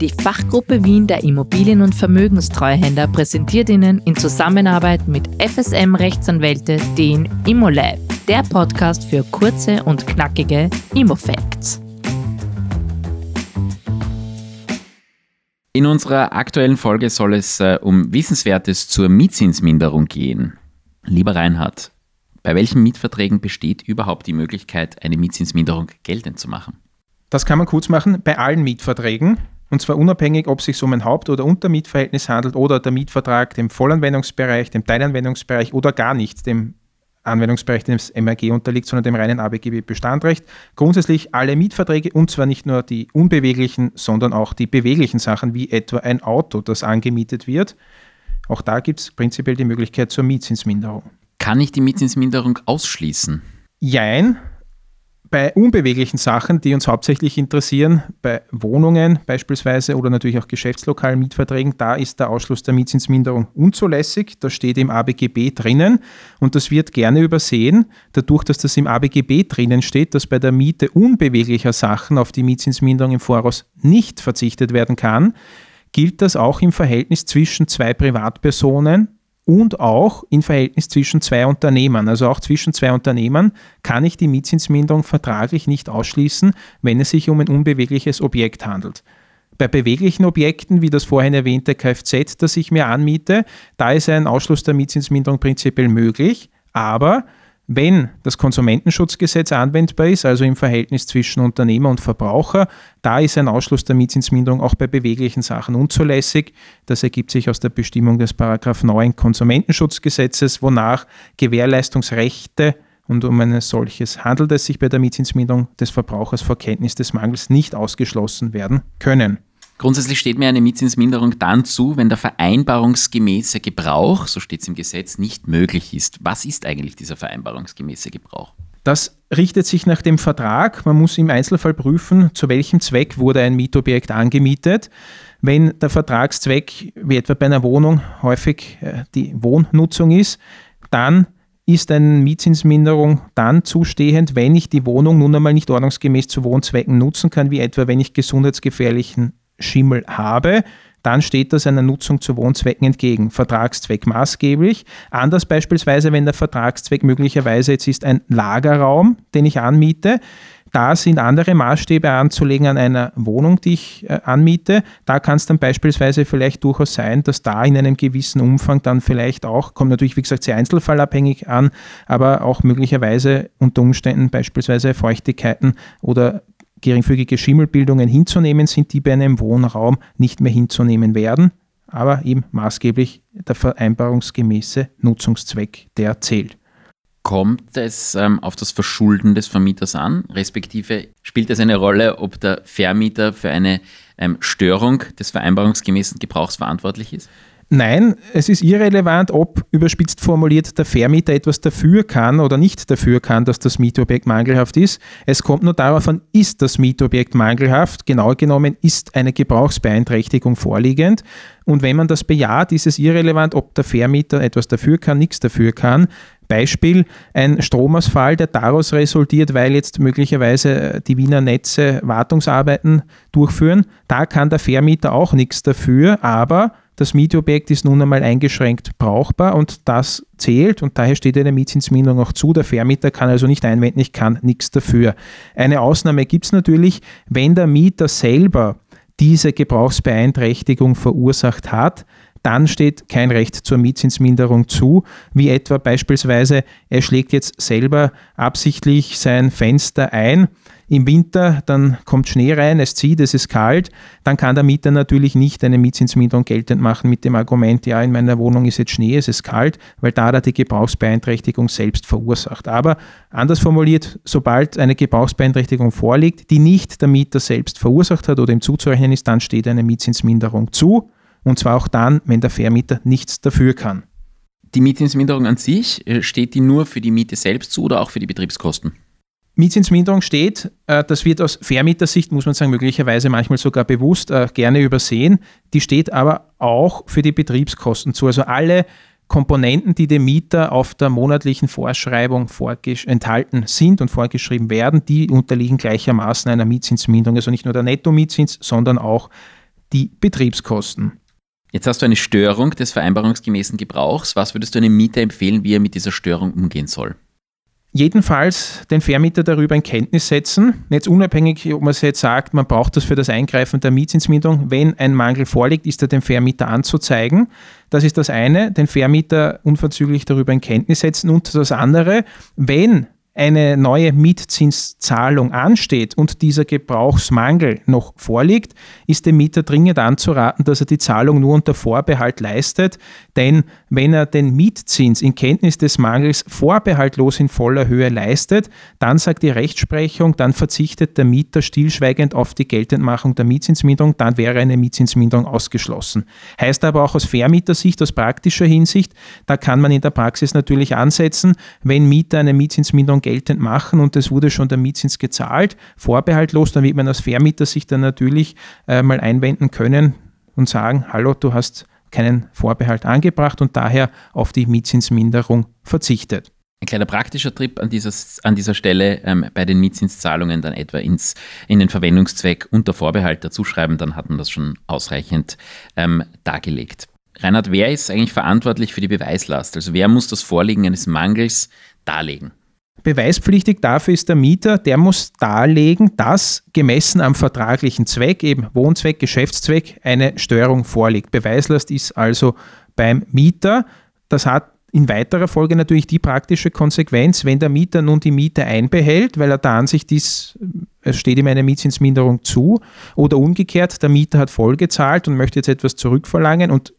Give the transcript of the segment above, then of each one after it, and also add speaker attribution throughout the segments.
Speaker 1: Die Fachgruppe Wien der Immobilien- und Vermögenstreuhänder präsentiert Ihnen in Zusammenarbeit mit FSM Rechtsanwälte den ImmoLab, der Podcast für kurze und knackige Immofacts.
Speaker 2: In unserer aktuellen Folge soll es äh, um Wissenswertes zur Mietzinsminderung gehen. Lieber Reinhard, bei welchen Mietverträgen besteht überhaupt die Möglichkeit, eine Mietzinsminderung geltend zu machen?
Speaker 3: Das kann man kurz machen bei allen Mietverträgen. Und zwar unabhängig, ob es sich um ein Haupt- oder Untermietverhältnis handelt oder der Mietvertrag dem Vollanwendungsbereich, dem Teilanwendungsbereich oder gar nicht dem Anwendungsbereich des MRG unterliegt, sondern dem reinen ABGB-Bestandrecht. Grundsätzlich alle Mietverträge und zwar nicht nur die unbeweglichen, sondern auch die beweglichen Sachen, wie etwa ein Auto, das angemietet wird. Auch da gibt es prinzipiell die Möglichkeit zur Mietzinsminderung.
Speaker 2: Kann ich die Mietzinsminderung ausschließen?
Speaker 3: Jein, bei unbeweglichen Sachen, die uns hauptsächlich interessieren, bei Wohnungen beispielsweise oder natürlich auch geschäftslokalen Mietverträgen, da ist der Ausschluss der Mietzinsminderung unzulässig. Das steht im ABGB drinnen und das wird gerne übersehen. Dadurch, dass das im ABGB drinnen steht, dass bei der Miete unbeweglicher Sachen auf die Mietzinsminderung im Voraus nicht verzichtet werden kann, gilt das auch im Verhältnis zwischen zwei Privatpersonen und auch im Verhältnis zwischen zwei Unternehmern. Also auch zwischen zwei Unternehmern kann ich die Mietzinsminderung vertraglich nicht ausschließen, wenn es sich um ein unbewegliches Objekt handelt. Bei beweglichen Objekten, wie das vorhin erwähnte Kfz, das ich mir anmiete, da ist ein Ausschluss der Mietzinsminderung prinzipiell möglich, aber wenn das Konsumentenschutzgesetz anwendbar ist, also im Verhältnis zwischen Unternehmer und Verbraucher, da ist ein Ausschluss der Mietzinsminderung auch bei beweglichen Sachen unzulässig. Das ergibt sich aus der Bestimmung des Paragraph 9 Konsumentenschutzgesetzes, wonach Gewährleistungsrechte und um ein solches handelt es sich bei der Mietzinsminderung des Verbrauchers vor Kenntnis des Mangels nicht ausgeschlossen werden können.
Speaker 2: Grundsätzlich steht mir eine Mietzinsminderung dann zu, wenn der vereinbarungsgemäße Gebrauch, so steht es im Gesetz, nicht möglich ist. Was ist eigentlich dieser vereinbarungsgemäße Gebrauch?
Speaker 3: Das richtet sich nach dem Vertrag. Man muss im Einzelfall prüfen, zu welchem Zweck wurde ein Mietobjekt angemietet. Wenn der Vertragszweck, wie etwa bei einer Wohnung, häufig äh, die Wohnnutzung ist, dann ist eine Mietzinsminderung dann zustehend, wenn ich die Wohnung nun einmal nicht ordnungsgemäß zu Wohnzwecken nutzen kann, wie etwa wenn ich gesundheitsgefährlichen Schimmel habe, dann steht das einer Nutzung zu Wohnzwecken entgegen. Vertragszweck maßgeblich. Anders beispielsweise, wenn der Vertragszweck möglicherweise jetzt ist ein Lagerraum, den ich anmiete. Da sind andere Maßstäbe anzulegen an einer Wohnung, die ich äh, anmiete. Da kann es dann beispielsweise vielleicht durchaus sein, dass da in einem gewissen Umfang dann vielleicht auch, kommt natürlich wie gesagt sehr einzelfallabhängig an, aber auch möglicherweise unter Umständen beispielsweise Feuchtigkeiten oder geringfügige Schimmelbildungen hinzunehmen sind, die bei einem Wohnraum nicht mehr hinzunehmen werden, aber eben maßgeblich der vereinbarungsgemäße Nutzungszweck, der zählt.
Speaker 2: Kommt es ähm, auf das Verschulden des Vermieters an, respektive spielt es eine Rolle, ob der Vermieter für eine ähm, Störung des vereinbarungsgemäßen Gebrauchs verantwortlich ist?
Speaker 3: Nein, es ist irrelevant, ob überspitzt formuliert der Vermieter etwas dafür kann oder nicht dafür kann, dass das Mietobjekt mangelhaft ist. Es kommt nur darauf an, ist das Mietobjekt mangelhaft? Genau genommen ist eine Gebrauchsbeeinträchtigung vorliegend. Und wenn man das bejaht, ist es irrelevant, ob der Vermieter etwas dafür kann, nichts dafür kann. Beispiel ein Stromausfall, der daraus resultiert, weil jetzt möglicherweise die Wiener Netze Wartungsarbeiten durchführen. Da kann der Vermieter auch nichts dafür, aber das Mietobjekt ist nun einmal eingeschränkt brauchbar und das zählt und daher steht eine Mietzinsminderung auch zu. Der Vermieter kann also nicht einwenden, ich kann nichts dafür. Eine Ausnahme gibt es natürlich, wenn der Mieter selber diese Gebrauchsbeeinträchtigung verursacht hat, dann steht kein Recht zur Mietzinsminderung zu, wie etwa beispielsweise, er schlägt jetzt selber absichtlich sein Fenster ein im Winter, dann kommt Schnee rein, es zieht, es ist kalt, dann kann der Mieter natürlich nicht eine Mietzinsminderung geltend machen mit dem Argument, ja, in meiner Wohnung ist jetzt Schnee, es ist kalt, weil da hat er die Gebrauchsbeeinträchtigung selbst verursacht. Aber anders formuliert, sobald eine Gebrauchsbeeinträchtigung vorliegt, die nicht der Mieter selbst verursacht hat oder ihm zuzurechnen ist, dann steht eine Mietzinsminderung zu. Und zwar auch dann, wenn der Vermieter nichts dafür kann.
Speaker 2: Die Mietzinsminderung an sich, äh, steht die nur für die Miete selbst zu oder auch für die Betriebskosten?
Speaker 3: Mietzinsminderung steht, äh, das wird aus Vermietersicht, muss man sagen, möglicherweise manchmal sogar bewusst äh, gerne übersehen. Die steht aber auch für die Betriebskosten zu. Also alle Komponenten, die dem Mieter auf der monatlichen Vorschreibung enthalten sind und vorgeschrieben werden, die unterliegen gleichermaßen einer Mietzinsminderung. Also nicht nur der Netto-Mietzins, sondern auch die Betriebskosten.
Speaker 2: Jetzt hast du eine Störung des vereinbarungsgemäßen Gebrauchs. Was würdest du einem Mieter empfehlen, wie er mit dieser Störung umgehen soll?
Speaker 3: Jedenfalls den Vermieter darüber in Kenntnis setzen. Jetzt unabhängig, ob man jetzt sagt, man braucht das für das Eingreifen der Mietzinsmietung. Wenn ein Mangel vorliegt, ist er dem Vermieter anzuzeigen. Das ist das eine, den Vermieter unverzüglich darüber in Kenntnis setzen. Und das andere, wenn eine neue Mietzinszahlung ansteht und dieser Gebrauchsmangel noch vorliegt, ist dem Mieter dringend anzuraten, dass er die Zahlung nur unter Vorbehalt leistet, denn wenn er den Mietzins in Kenntnis des Mangels vorbehaltlos in voller Höhe leistet, dann sagt die Rechtsprechung, dann verzichtet der Mieter stillschweigend auf die Geltendmachung der Mietzinsminderung, dann wäre eine Mietzinsminderung ausgeschlossen. Heißt aber auch aus Vermietersicht, aus praktischer Hinsicht, da kann man in der Praxis natürlich ansetzen, wenn Mieter eine Mietzinsminderung geltend machen und es wurde schon der Mietzins gezahlt, vorbehaltlos, wird man aus Vermietersicht dann natürlich äh, mal einwenden können und sagen, hallo, du hast keinen Vorbehalt angebracht und daher auf die Mietzinsminderung verzichtet.
Speaker 2: Ein kleiner praktischer Trip an, dieses, an dieser Stelle ähm, bei den Mietzinszahlungen dann etwa ins, in den Verwendungszweck unter Vorbehalt dazuschreiben, dann hat man das schon ausreichend ähm, dargelegt. Reinhard, wer ist eigentlich verantwortlich für die Beweislast? Also wer muss das Vorliegen eines Mangels darlegen?
Speaker 3: Beweispflichtig dafür ist der Mieter, der muss darlegen, dass gemessen am vertraglichen Zweck, eben Wohnzweck, Geschäftszweck, eine Störung vorliegt. Beweislast ist also beim Mieter. Das hat in weiterer Folge natürlich die praktische Konsequenz, wenn der Mieter nun die Miete einbehält, weil er der Ansicht ist, es steht ihm eine Mietzinsminderung zu, oder umgekehrt, der Mieter hat vollgezahlt und möchte jetzt etwas zurückverlangen und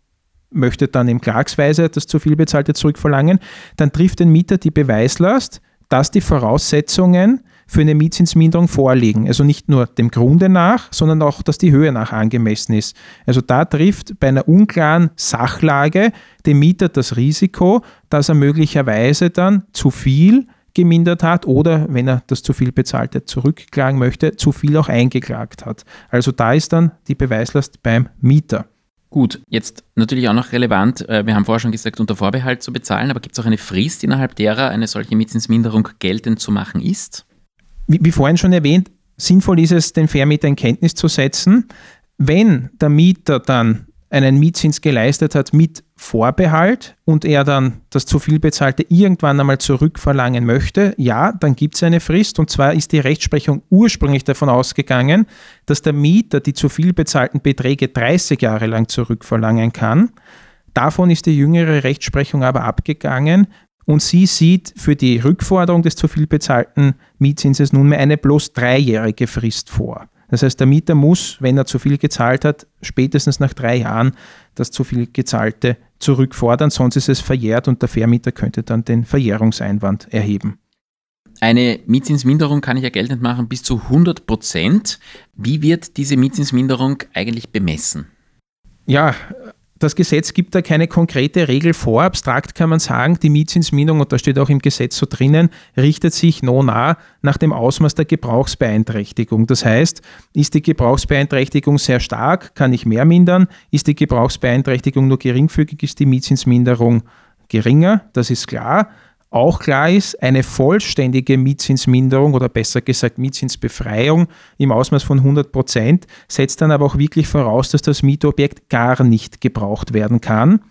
Speaker 3: möchte dann im Klagsweise das zu viel bezahlte zurückverlangen, dann trifft den Mieter die Beweislast, dass die Voraussetzungen für eine Mietzinsminderung vorliegen. Also nicht nur dem Grunde nach, sondern auch, dass die Höhe nach angemessen ist. Also da trifft bei einer unklaren Sachlage dem Mieter das Risiko, dass er möglicherweise dann zu viel gemindert hat oder, wenn er das zu viel bezahlte zurückklagen möchte, zu viel auch eingeklagt hat. Also da ist dann die Beweislast beim Mieter.
Speaker 2: Gut, jetzt natürlich auch noch relevant, äh, wir haben vorher schon gesagt, unter Vorbehalt zu bezahlen, aber gibt es auch eine Frist, innerhalb derer eine solche Mietzinsminderung geltend zu machen ist?
Speaker 3: Wie, wie vorhin schon erwähnt, sinnvoll ist es, den Vermieter in Kenntnis zu setzen. Wenn der Mieter dann einen Mietzins geleistet hat mit Vorbehalt und er dann das zu viel bezahlte irgendwann einmal zurückverlangen möchte, ja, dann gibt es eine Frist. Und zwar ist die Rechtsprechung ursprünglich davon ausgegangen, dass der Mieter die zu viel bezahlten Beträge 30 Jahre lang zurückverlangen kann. Davon ist die jüngere Rechtsprechung aber abgegangen und sie sieht für die Rückforderung des zu viel bezahlten Mietzinses nunmehr eine bloß dreijährige Frist vor. Das heißt, der Mieter muss, wenn er zu viel gezahlt hat, spätestens nach drei Jahren das zu viel gezahlte zurückfordern, sonst ist es verjährt und der Vermieter könnte dann den Verjährungseinwand erheben.
Speaker 2: Eine Mietzinsminderung kann ich ja geltend machen bis zu 100 Prozent. Wie wird diese Mietzinsminderung eigentlich bemessen?
Speaker 3: Ja, das Gesetz gibt da keine konkrete Regel vor. Abstrakt kann man sagen, die Mietzinsminderung, und da steht auch im Gesetz so drinnen, richtet sich no nah nach dem Ausmaß der Gebrauchsbeeinträchtigung. Das heißt, ist die Gebrauchsbeeinträchtigung sehr stark, kann ich mehr mindern. Ist die Gebrauchsbeeinträchtigung nur geringfügig, ist die Mietzinsminderung geringer. Das ist klar. Auch klar ist, eine vollständige Mietzinsminderung oder besser gesagt Mietzinsbefreiung im Ausmaß von 100 Prozent setzt dann aber auch wirklich voraus, dass das Mietobjekt gar nicht gebraucht werden kann.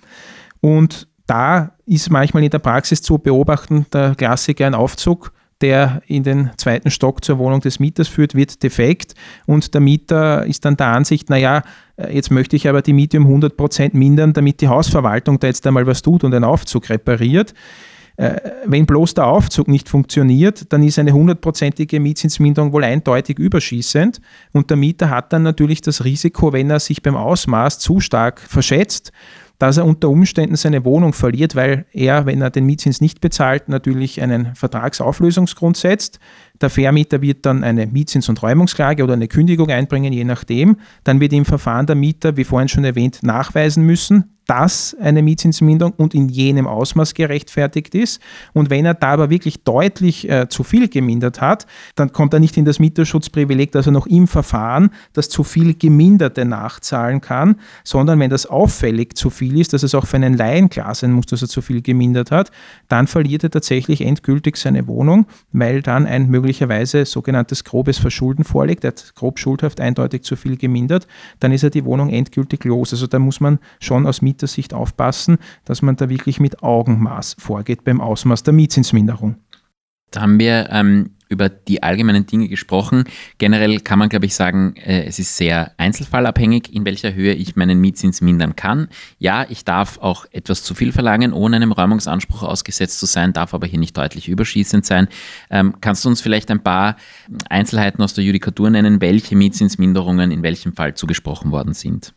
Speaker 3: Und da ist manchmal in der Praxis zu beobachten, der Klassiker ein Aufzug, der in den zweiten Stock zur Wohnung des Mieters führt, wird defekt und der Mieter ist dann der Ansicht, naja, jetzt möchte ich aber die Miete um 100 Prozent mindern, damit die Hausverwaltung da jetzt einmal was tut und den Aufzug repariert. Äh, wenn bloß der Aufzug nicht funktioniert, dann ist eine hundertprozentige Mietzinsminderung wohl eindeutig überschießend und der Mieter hat dann natürlich das Risiko, wenn er sich beim Ausmaß zu stark verschätzt, dass er unter Umständen seine Wohnung verliert, weil er, wenn er den Mietzins nicht bezahlt, natürlich einen Vertragsauflösungsgrund setzt. Der Vermieter wird dann eine Mietzins- und Räumungsklage oder eine Kündigung einbringen, je nachdem. Dann wird im Verfahren der Mieter, wie vorhin schon erwähnt, nachweisen müssen, dass eine Mietzinsminderung und in jenem Ausmaß gerechtfertigt ist. Und wenn er da aber wirklich deutlich äh, zu viel gemindert hat, dann kommt er nicht in das Mieterschutzprivileg, dass er noch im Verfahren das zu viel Geminderte nachzahlen kann, sondern wenn das auffällig zu viel ist, dass es auch für einen Laien klar sein muss, dass er zu viel gemindert hat, dann verliert er tatsächlich endgültig seine Wohnung, weil dann ein möglicherweise sogenanntes grobes Verschulden vorliegt. Er hat grob schuldhaft eindeutig zu viel gemindert, dann ist er die Wohnung endgültig los. Also da muss man schon aus Mietersicht aufpassen, dass man da wirklich mit Augenmaß vorgeht beim Ausmaß der Mietzinsminderung.
Speaker 2: Da haben wir ähm, über die allgemeinen Dinge gesprochen. Generell kann man, glaube ich, sagen, äh, es ist sehr einzelfallabhängig, in welcher Höhe ich meinen Mietzins mindern kann. Ja, ich darf auch etwas zu viel verlangen, ohne einem Räumungsanspruch ausgesetzt zu sein, darf aber hier nicht deutlich überschießend sein. Ähm, kannst du uns vielleicht ein paar Einzelheiten aus der Judikatur nennen, welche Mietzinsminderungen in welchem Fall zugesprochen worden sind?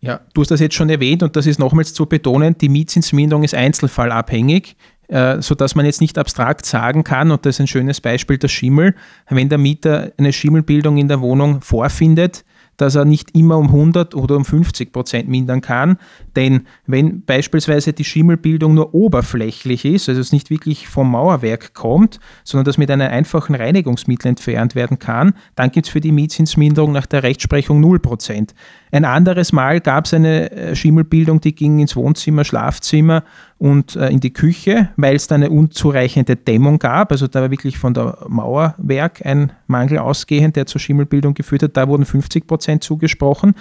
Speaker 3: Ja, du hast das jetzt schon erwähnt und das ist nochmals zu betonen, die Mietzinsminderung ist einzelfallabhängig. Äh, sodass man jetzt nicht abstrakt sagen kann, und das ist ein schönes Beispiel, der Schimmel, wenn der Mieter eine Schimmelbildung in der Wohnung vorfindet, dass er nicht immer um 100 oder um 50 Prozent mindern kann. Denn wenn beispielsweise die Schimmelbildung nur oberflächlich ist, also es nicht wirklich vom Mauerwerk kommt, sondern das mit einem einfachen Reinigungsmittel entfernt werden kann, dann gibt es für die Mietzinsminderung nach der Rechtsprechung 0 Prozent. Ein anderes Mal gab es eine äh, Schimmelbildung, die ging ins Wohnzimmer, Schlafzimmer und äh, in die Küche, weil es da eine unzureichende Dämmung gab. Also da war wirklich von der Mauerwerk ein Mangel ausgehend, der zur Schimmelbildung geführt hat. Da wurden 50 Prozent zugesprochen.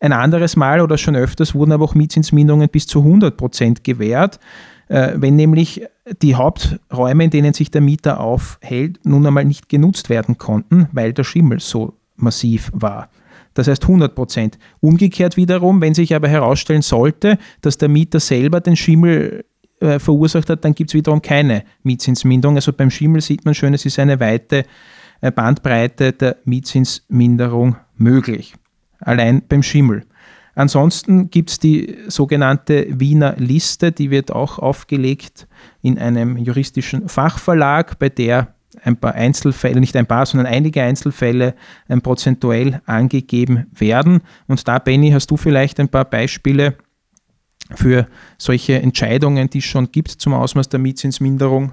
Speaker 3: Ein anderes Mal oder schon öfters wurden aber auch Mietzinsminderungen bis zu 100 Prozent gewährt. Äh, wenn nämlich die Haupträume, in denen sich der Mieter aufhält, nun einmal nicht genutzt werden konnten, weil der Schimmel so massiv war. Das heißt 100 Prozent. Umgekehrt wiederum, wenn sich aber herausstellen sollte, dass der Mieter selber den Schimmel äh, verursacht hat, dann gibt es wiederum keine Mietzinsminderung. Also beim Schimmel sieht man schön, es ist eine weite äh, Bandbreite der Mietzinsminderung möglich. Allein beim Schimmel. Ansonsten gibt es die sogenannte Wiener Liste, die wird auch aufgelegt in einem juristischen Fachverlag, bei der ein paar Einzelfälle, nicht ein paar, sondern einige Einzelfälle ähm, prozentuell angegeben werden. Und da, Benny, hast du vielleicht ein paar Beispiele für solche Entscheidungen, die es schon gibt zum Ausmaß der Mietzinsminderung?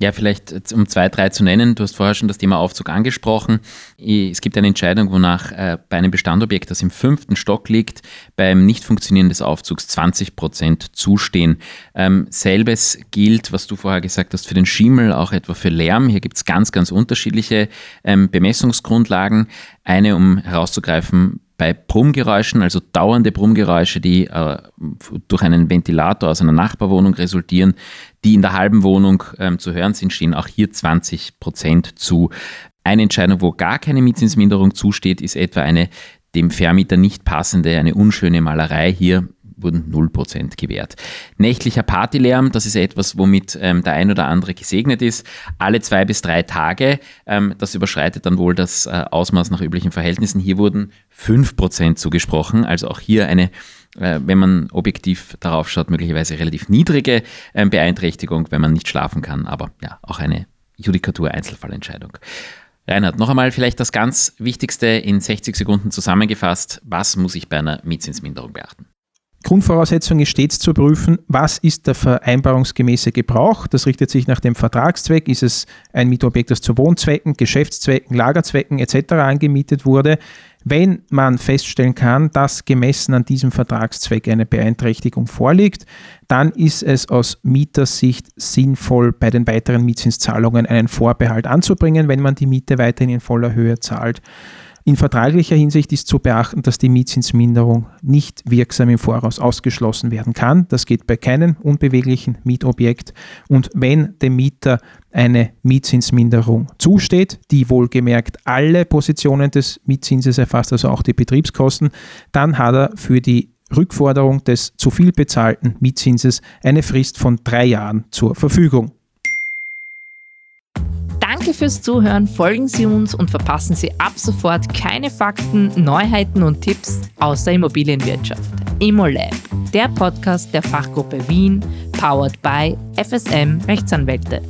Speaker 2: Ja, vielleicht um zwei, drei zu nennen. Du hast vorher schon das Thema Aufzug angesprochen. Es gibt eine Entscheidung, wonach äh, bei einem Bestandobjekt, das im fünften Stock liegt, beim Nichtfunktionieren des Aufzugs 20 Prozent zustehen. Ähm, selbes gilt, was du vorher gesagt hast, für den Schimmel, auch etwa für Lärm. Hier gibt es ganz, ganz unterschiedliche ähm, Bemessungsgrundlagen. Eine, um herauszugreifen, bei Brummgeräuschen, also dauernde Brummgeräusche, die äh, durch einen Ventilator aus einer Nachbarwohnung resultieren, die in der halben Wohnung ähm, zu hören sind, stehen auch hier 20 Prozent zu. Eine Entscheidung, wo gar keine Mietzinsminderung zusteht, ist etwa eine dem Vermieter nicht passende, eine unschöne Malerei. Hier wurden 0% gewährt. Nächtlicher Partylärm, das ist etwas, womit ähm, der ein oder andere gesegnet ist. Alle zwei bis drei Tage, ähm, das überschreitet dann wohl das äh, Ausmaß nach üblichen Verhältnissen. Hier wurden 5% zugesprochen, also auch hier eine äh, wenn man objektiv darauf schaut, möglicherweise relativ niedrige äh, Beeinträchtigung, wenn man nicht schlafen kann, aber ja, auch eine Judikatur-Einzelfallentscheidung. Reinhard, noch einmal vielleicht das ganz Wichtigste in 60 Sekunden zusammengefasst. Was muss ich bei einer Mietzinsminderung beachten?
Speaker 3: Grundvoraussetzung ist stets zu prüfen, was ist der vereinbarungsgemäße Gebrauch. Das richtet sich nach dem Vertragszweck. Ist es ein Mietobjekt, das zu Wohnzwecken, Geschäftszwecken, Lagerzwecken etc. angemietet wurde? Wenn man feststellen kann, dass gemessen an diesem Vertragszweck eine Beeinträchtigung vorliegt, dann ist es aus Mietersicht sinnvoll, bei den weiteren Mietzinszahlungen einen Vorbehalt anzubringen, wenn man die Miete weiterhin in voller Höhe zahlt. In vertraglicher Hinsicht ist zu beachten, dass die Mietzinsminderung nicht wirksam im Voraus ausgeschlossen werden kann. Das geht bei keinem unbeweglichen Mietobjekt. Und wenn dem Mieter eine Mietzinsminderung zusteht, die wohlgemerkt alle Positionen des Mietzinses erfasst, also auch die Betriebskosten, dann hat er für die Rückforderung des zu viel bezahlten Mietzinses eine Frist von drei Jahren zur Verfügung.
Speaker 1: Danke fürs Zuhören, folgen Sie uns und verpassen Sie ab sofort keine Fakten, Neuheiten und Tipps aus der Immobilienwirtschaft. ImmoLab, der Podcast der Fachgruppe Wien, powered by FSM Rechtsanwälte.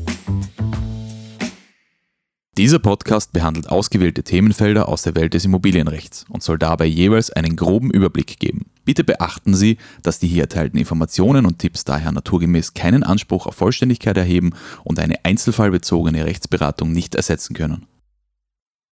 Speaker 4: Dieser Podcast behandelt ausgewählte Themenfelder aus der Welt des Immobilienrechts und soll dabei jeweils einen groben Überblick geben. Bitte beachten Sie, dass die hier erteilten Informationen und Tipps daher naturgemäß keinen Anspruch auf Vollständigkeit erheben und eine einzelfallbezogene Rechtsberatung nicht ersetzen können.